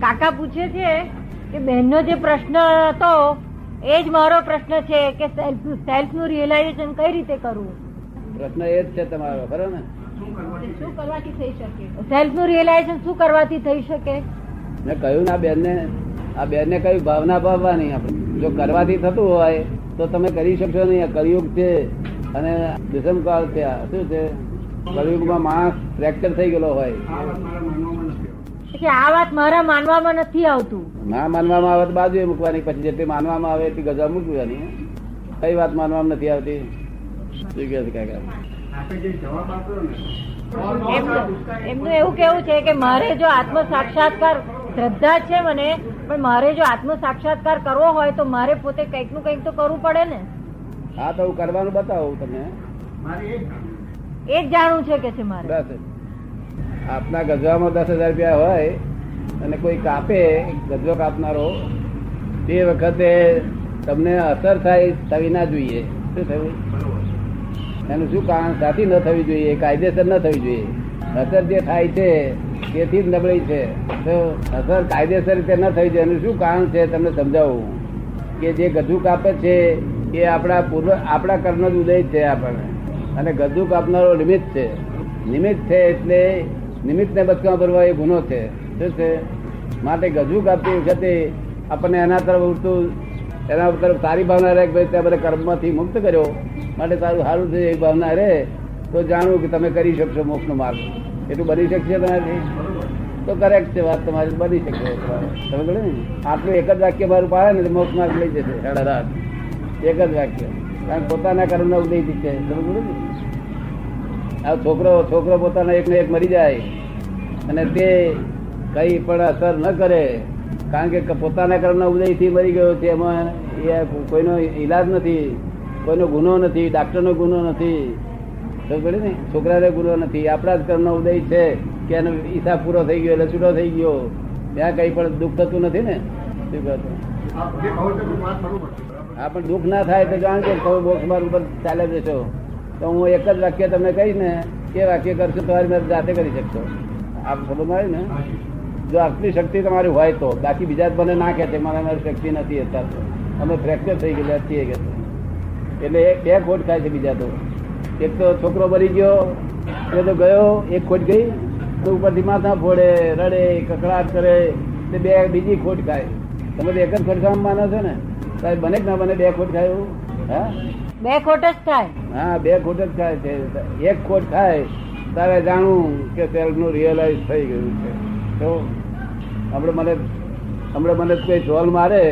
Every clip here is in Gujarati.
કાકા પૂછે છે કે બહેનનો જે પ્રશ્ન હતો એ જ મારો પ્રશ્ન છે કે સેલ્ફ સેલ્ફનું રિયલાઇઝેશન કઈ રીતે કરવું? પ્રશ્ન એ જ છે તમારો ખરો ને? શું કરવાથી થઈ શકે? સેલ્ફનું રિયલાઇઝેશન શું કરવાથી થઈ શકે? મેં કહ્યું ને બેન ને આ બેન ને કઈ ભાવના ભાવવાની આપણે. જો કરવાથી થતું હોય તો તમે કરી શકશો નહીં. આ કળિયુગ છે અને દુષ્મકાળ છે. શું છે? કળિયુગમાં માણસ ફ્રેક્ચર થઈ ગયેલો હોય. કે આ વાત મારા માનવામાં નથી આવતું. ના માનવામાં આવે તો બાજુએ મૂકવાની પછી જેટલી માનવામાં આવે એટલી ગજા મૂકવાની કઈ વાત માનવામાં નથી આવતી? શું છે કાકા? એમનું એમનું એવું કેવું છે કે મારે જો આત્મ સાક્ષાત્કાર શ્રદ્ધા છે મને પણ મારે જો આત્મ સાક્ષાત્કાર કરવો હોય તો મારે પોતે કંઈકનું કંઈક તો કરવું પડે ને. હા તો હું કરવાનું બતાવું તમને. એ જ જાણવું છે કે છે મારે. બસ. આપના ગજવામાં દસ હજાર રૂપિયા હોય અને કોઈ કાપે ગજવો કાપનારો, તે વખતે તમને અસર થાય થવી ના જોઈએ. શું થયું? એનું શું કારણ? સાથી ન થવી જોઈએ, કાયદેસર ન થવી જોઈએ. અસર જે થાય છે, તેથી જ નબળી છે. તો અસર કાયદેસર રીતે ન થવી જોઈએ. એનું શું કારણ છે તમને સમજાવું? કે જે ગજુ કાપે છે, એ આપણા પૂર્વ, આપણા કર્મ જ ઉદય છે આપણને. અને ગજુ કાપનારો નિમિત્ત છે. નિમિત્ત છે એટલે નિમિત્તને બચકા ભરવા એ ગુનો છે. શું છે? માટે ગજુ કાપતી વખતે આપણને એના તરફ ઉડતું, એના તરફ સારી ભાવના રહે ભાઈ તે બધા કર્મમાંથી મુક્ત કર્યો. માટે તારું સારું છે એ ભાવના રહે, તો જાણવું કે તમે કરી શકશો મોક્ષનો માર્ગ. એટલું બની શકશે તમારાથી? તો કરેક્ટ છે વાત તમારી, બની શકે તમે કહે ને? આટલું એક જ વાક્ય મારું પાડે ને મોક્ષ માર્ગ લઈ જશે. સાડા રાત. એક જ વાક્ય. કારણ પોતાના કર્મના ઉદય છે. તમે કહે ને? આ છોકરો છોકરો પોતાના એક ને એક મરી જાય અને તે કઈ પણ અસર ન કરે કારણ કે પોતાના કર્મના ઉદયથી મરી ગયો છે એમાં એ કોઈનો ઈલાજ નથી કોઈનો ગુનો નથી ડાક્ટરનો ગુનો નથી. પડી ને? છોકરાનો ગુનો નથી. આપણા જ કર્મનો ઉદય છે કે એનો ઈસા પૂરો થઈ ગયો એટલે છૂટો થઈ ગયો. ત્યાં કઈ પણ દુઃખ થતું નથી ને? શું કહો હા પણ દુઃખ ના થાય તો જાણજો તમે બોક્સ માર ઉપર ચાલે જશો તો હું એક જ વાક્ય તમને કહીશ ને કે વાક્ય કરશો, તમારી મેં જાતે કરી શકશો. આપ સમજ આવ્યું ને. જો આટલી શક્તિ તમારી હોય તો, બાકી બીજા મને ના કહે છે મારા મારી શક્તિ નથી અત્યારે અમે ફ્રેક્ચર થઈ ગયેલા છીએ કે. એટલે બે ખોટ ખાય છે બીજા તો. એક તો છોકરો મરી ગયો એ તો ગયો, એક ખોટ ગઈ, તો ઉપરથી માથા ફોડે, રડે કકડાટ કરે, તે બે બીજી ખોટ ખાય. તમે એક જ ખોટ ખાવા માનો છો ને? સાહેબ બને કે ના બને બે ખોટ ખાય એવું, હા? બે ખોટ જ થાય. હા, બે ખોટ જ ખાય છે. એક ખોટ ખાય તારે જાણવું કે સેલ્ફનું રિયલાઇઝ થઈ ગયું છે. તો હમણાં મને હમણાં મને કોઈ ઢોલ મારે,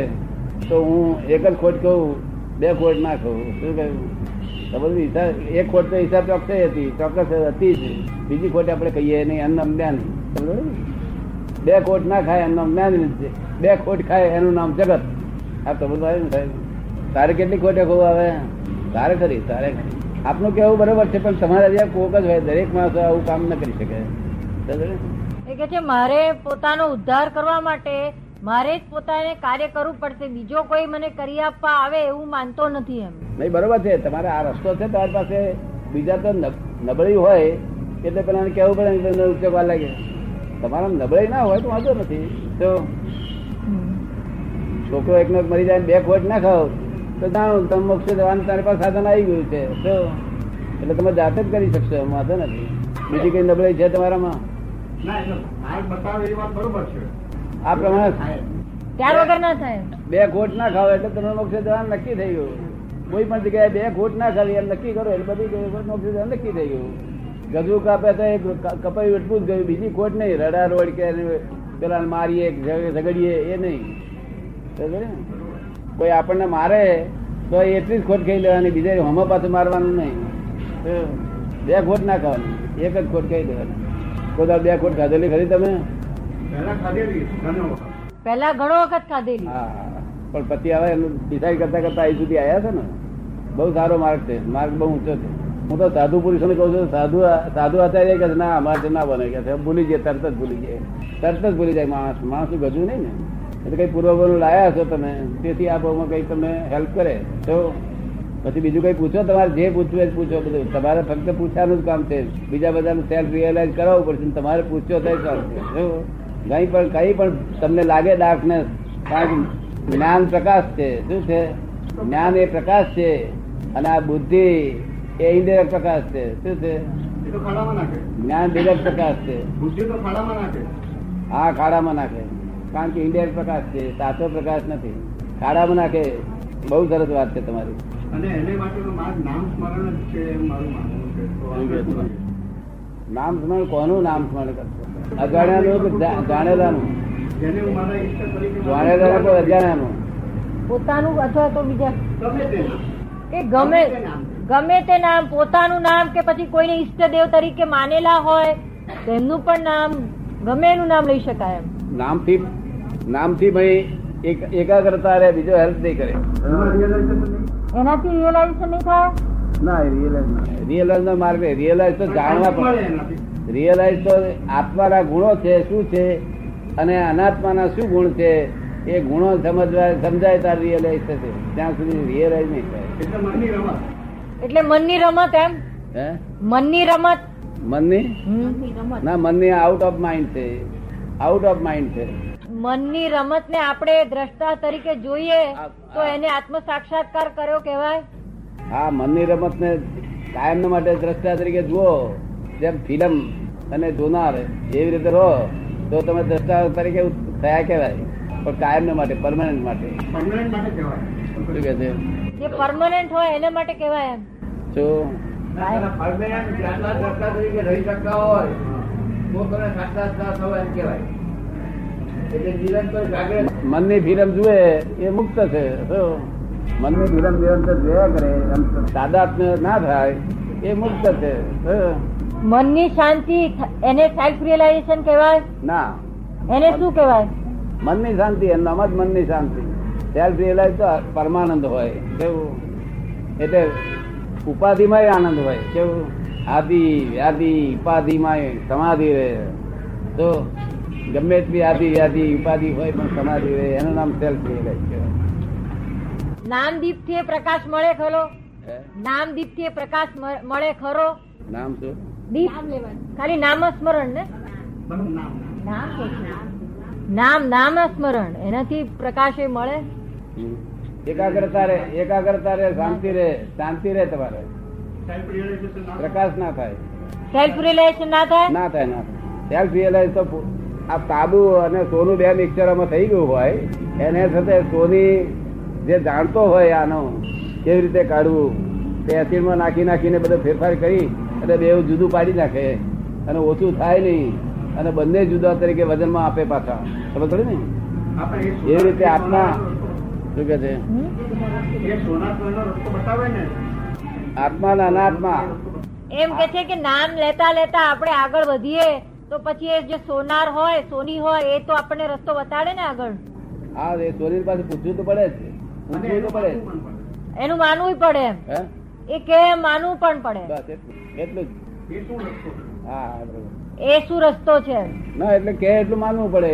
તો હું એક જ ખોટ કહું, બે ખોટ ના કહું. શું કહ્યું? હિસાબ, એક ખોટ તો હિસાબ ચોક્કસ હતી ચોક્કસ હતી જ. બીજી ખોટ આપણે કહીએ નહીં અન્ન જ્ઞાન. બે ખોટ ના ખાય, એનું નામ જ્ઞાન બે ખોટ ખાય, એનું નામ જગત. આ તો બધું આવ્યું સાહેબ. તારે કેટલી ખોટે ખોવા આવે તારે ખરી તારે આપનું કેવું બરોબર છે પણ તમારા જ્યાં કોક જ હોય દરેક માણસો આવું કામ ન કરી શકે. એ કે છે મારે પોતાનો ઉદ્ધાર કરવા માટે મારે જ પોતાને કાર્ય કરવું પડશે. બીજો કોઈ મને કરી આપવા આવે એવું માનતો નથી એમ. નહીં બરોબર છે. તમારે આ રસ્તો છે તમારી પાસે બીજા તો નબ- નબળી હોય એટલે પેલા કેવું પડે ઉચકવા લાગે. તમારા નબળી ના હોય તો વાંધો નથી. તો છોકરો એકનો એક મરી જાય બે ખોટ ના ખાવ. તો જાણો તમે મોક્ષ જવાનું તારી પાસે સાધન આવી ગયું છે. તો એટલે તમે જાતે જ કરી શકશો એમાં વાંધો નથી. બીજી કઈ નબળાઈ છે તમારામાં? આ પ્રમાણે ત્યાર વગર ના થાય. બે ખોટ ના ખાવ એટલે તમે મોક્ષ જવાનું નક્કી થઈ ગયું. કોઈ પણ જગ્યાએ બે ખોટ ના ખાવી એમ નક્કી કરો એટલે બધી મોક્ષ જવાનું નક્કી થઈ ગયું. ગજુ કાપે તો એ કપાયું એટલું જ ગયું બીજી ખોટ નહીં. રડા રોડ કે પેલા મારીએ ઝઘડીએ એ નહીં? કોઈ આપણને મારે તો એ એટલી જ ખોટ ખાઈ લેવાની બીજા હમા પાછું મારવાનું નહીં. બે ખોટ ના ખાવાની એક જ ખોટ ખાઈ લેવાની કોઈ બે ખોટ ખાધેલી ખરી તમે? પહેલા ઘણો વખત. ખાધેલી. હા પણ પછી હવે એનું ડિસાઈડ કરતા કરતા અહીં સુધી આવ્યા છે ને? બહુ સારો માર્ગ છે માર્ગ બહુ ઊંચો છે. હું તો સાધુ પુરુષોને કહું છું સાધુ સાધુ અત્યારે કે ના અમારે ના બને કે ભૂલી જાય તરત જ ભૂલી જાય. તરત જ ભૂલી જાય માણસ માણસ ગજુ નહીં ને. એટલે કઈ પૂર્વ લાયા છો તમે તેથી આ ભાવમાં કઈ તમને હેલ્પ કરે. તો પછી બીજું કઈ પૂછો? તમારે જે પૂછવું એ પૂછો બધું. તમારે ફક્ત પૂછવાનું જ કામ છે. બીજા બધાનું સેલ્ફ રિયલાઇઝ કરાવવું પડશે તમારે પૂછો તો ચાલશે જો કઈ પણ કઈ પણ તમને લાગે ડાર્કનેસ કારણ જ્ઞાન પ્રકાશ છે. શું છે? જ્ઞાન એ પ્રકાશ છે અને આ બુદ્ધિ એ ઇન્ડિરેક્ટ પ્રકાશ છે. શું છે? જ્ઞાન ડિરેક્ટ પ્રકાશ છે. બુદ્ધિ તો ખાડામાં નાખે. હા ખાડામાં નાખે. કારણ કે ઇન્ડિયન પ્રકાશ છે સાચો પ્રકાશ નથી. ખાડામાં નાખે બહુ સરસ વાત છે તમારી. અને એને માટેનો નામ સ્મરણ જ છે મારું માનવું છે. તો શું કહે આગળ છે? નામ સ્મરણ કોનું નામ સ્મરણ કરશો અજાણ્યાનું કે જાણેલાનું? જાણેલાનું કે અજાણ્યાનું? પોતાનું અથવા તો બીજા? ગમે તે કે ગમે ગમે તે નામ પોતાનું નામ કે પછી કોઈને ઈષ્ટદેવ તરીકે માનેલા હોય તેમનું પણ નામ ગમે એનું નામ લઈ શકાય એમ. નામથી નામથી ભાઈ એક એકાગ્રતા રહે બીજો હેલ્પ નહીં કરે. એનાથી રિયલાઇઝેશન નહીં થાય. ના રિયલાઇઝ રિયલાઇઝ નો માર્ગ નહીં રિયલાઇઝ તો જાણવા પડે રિયલાઇઝ તો આત્માના ગુણો છે શું છે? અને અનાત્માના શું ગુણ છે? એ ગુણો સમજવા સમજાય તાર રિયલાઇઝ થશે. ત્યાં સુધી રિયલાઇઝ નહીં થાય. એટલે મનની રમત. એટલે મનની રમત એમ? હે? મનની રમત? મનની? ના મનની આઉટ ઓફ માઇન્ડ છે. આઉટ ઓફ માઇન્ડ છે. મનની રમત ને આપણે દ્રષ્ટા તરીકે જોઈએ તો એને આત્મ સાક્ષાત્કાર કર્યો કહેવાય. હા મનની રમત ને કાયમ માટે દ્રષ્ટા તરીકે જુઓ. જેમ ફિલ્મ અને જોનાર એવી રીતે રહો તો તમે દ્રષ્ટા તરીકે થયા કહેવાય. પણ કાયમ માટે પરમાનન્ટ માટે. પરમાનન્ટ માટે કહેવાય. શું કે છે? જે પરમાનન્ટ હોય એના માટે કહેવાય એમ. શું પરમાનન્ટ જ્ઞાનના દ્રષ્ટા તરીકે રહી શકતા હોય મનની ફિલ્મ જુએ એ મુક્ત છે? મનની ફિલ્મ નિરંતર જોયા કરે તાદાત્મ્ય ના થાય એ મુક્ત છે? મનની શાંતિ એને સેલ્ફ રિયલાઇઝેશન કહેવાય? ના. એને શું કહેવાય? મનની શાંતિ એનું નામ જ મનની શાંતિ. સેલ્ફ રિયલાઇઝ તો પરમાનંદ હોય કેવું? એટલે ઉપાધિમાં આનંદ હોય કેવું? આદિ વ્યાધિ ઉપાધિમાં સમાધિ રહે તો ગમે તે આદિ વ્યાધિ ઉપાધિ હોય પણ સમાધિ રહે એનું નામ સેલ્ફ રિયલાઇઝ કહેવાય. નામદીપથી પ્રકાશ મળે ખરો? નામ દીપથી પ્રકાશ મળે ખરો? નામ શું? દીપ? ખાલી નામ સ્મરણ ને? નામ નામ. નામ સ્મરણ એનાથી પ્રકાશ એ મળે? એકાગ્રતા રે એકાગ્રતા રે શાંતિ રે શાંતિ રે તમારે. પ્રકાશ ના થાય. સેલ્ફ રિયલાઇઝેશન ના થાય? ના થાય ના સેલ્ફ રિયલાઇઝ તો આ તાબુ અને સોનું બે મિક્સરમાં થઈ ગયું હોય એને સાથે સોની જે જાણતો હોય આનો કેવી રીતે કાઢવું તે એસિડમાં નાખી નાખીને બધો ફેરફાર કરી અને બે જુદું પાડી નાખે. અને ઓછું થાય નહીં. અને બંને જુદા તરીકે વજનમાં આપે પાછા. ખબર પડે ને? એવી રીતે આત્મા શું કે છે? સોનાત્માનો રસ્તો બતાવે ને આત્મા ને અનાત્મા. એમ કે છે કે નામ લેતા લેતા આપણે આગળ વધીએ તો પછી એ જે સોનાર હોય સોની હોય એ તો આપણને રસ્તો બતાડે ને આગળ. હા એ સોની પાસે પૂછવું તો પડે જ. પૂછવું એનું તો પડે. એનું માનવું પડે એમ. એ કે માનવું પણ પડે. બસ એટલું એટલું જ. એ શું રસ્તો છે? હા હા, એ શું રસ્તો છે? ના એટલે કે એટલું માનવું પડે.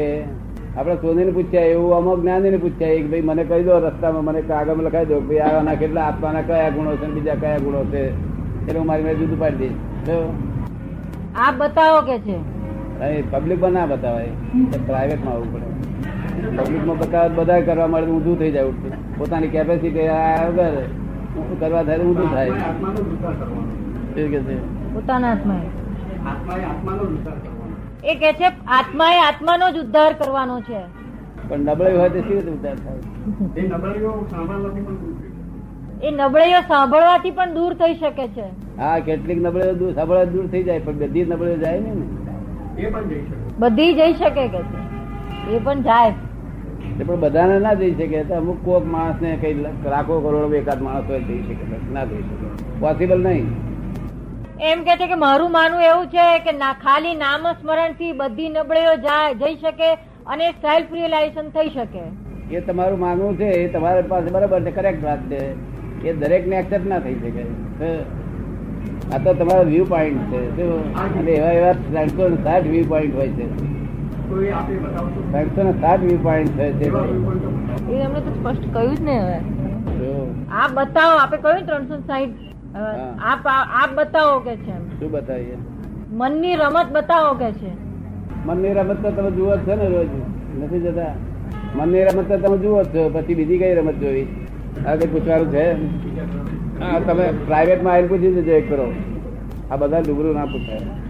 આપડે સોની ને પૂછ્યા એવું અમુક જ્ઞાની ને પૂછ્યા કે ભાઈ મને કહી દો રસ્તામાં મને કાગળ લખાઈ દો ભાઈ આવાના કેટલા આપવાના કયા ગુણો છે બીજા કયા ગુણો છે? એટલે હું મારી મેં જુદું પાડી દઈશ. આપ બતાવો કે છે? પબ્લિકમાં ના બતાવાય પ્રાઇવેટમાં આવવું પડે. પબ્લિકમાં બતાવે બધા કરવા માટે ઊંધું થઈ જાય ઉઠતું. પોતાની કેપેસિટી વગર કરવા થાય ઊંધું થાય. પોતાના હાથમાં. એ કે છે આત્માએ આત્માનો જ ઉદ્ધાર કરવાનો છે. પણ નબળાઈ હોય તો શું રીતે ઉદ્ધાર થાય? એ. એ નબળાઈઓ સાંભળવાથી પણ દૂર થઈ શકે છે. હા કેટલીક નબળાઈઓ દૂર સાંભળવા દૂર થઈ જાય પણ બધી નબળાઈઓ જાય ને. એ પણ જઈ શકે. બધી જઈ શકે કે છે. એ પણ જાય. એ પણ બધાને ના જઈ શકે તો અમુક કોક માણસ ને કઈ લાખો કરોડો એકાદ માણસ હોય જઈ શકે ના જઈ શકે. પોસિબલ નહીં. એમ કે છે કે મારું માનવું એવું છે કે ના ખાલી નામ સ્મરણથી બધી નબળીઓ જાય જઈ શકે અને સેલ્ફ રિયલાઇઝેશન થઈ શકે. એ તમારું માનવું છે એ તમારી પાસે બરાબર છે કરેક્ટ વાત છે. એ દરેક ને એક્સેપ્ટ ના થઈ શકે. આ તો તમારો વ્યૂ પોઈન્ટ છે અને એવા એવા ત્રણસો ને સાઠ વ્યૂ પોઈન્ટ હોય છે. ત્રણસો ને સાઠ વ્યૂ પોઈન્ટ હોય છે એ અમને તો સ્પષ્ટ કહ્યું જ ને હવે. આ બતાવો આપે કહ્યું ત્રણસો સાહીઠ હા. આપ આપ બતાવો કે છે શું બતાવીએ? મનની રમત બતાવો કે છે. મનની રમત તો તમે જુઓ જ છો ને રોજ. નથી જતા? મનની રમત તો તમે જુઓ છો. પછી બીજી કઈ રમત જોઈ આ કઈ પૂછવાનું છે? હા તમે પ્રાઇવેટમાં આવીને પૂછી જજો એક કરો. આ બધા ડુગરું ના પૂછાય.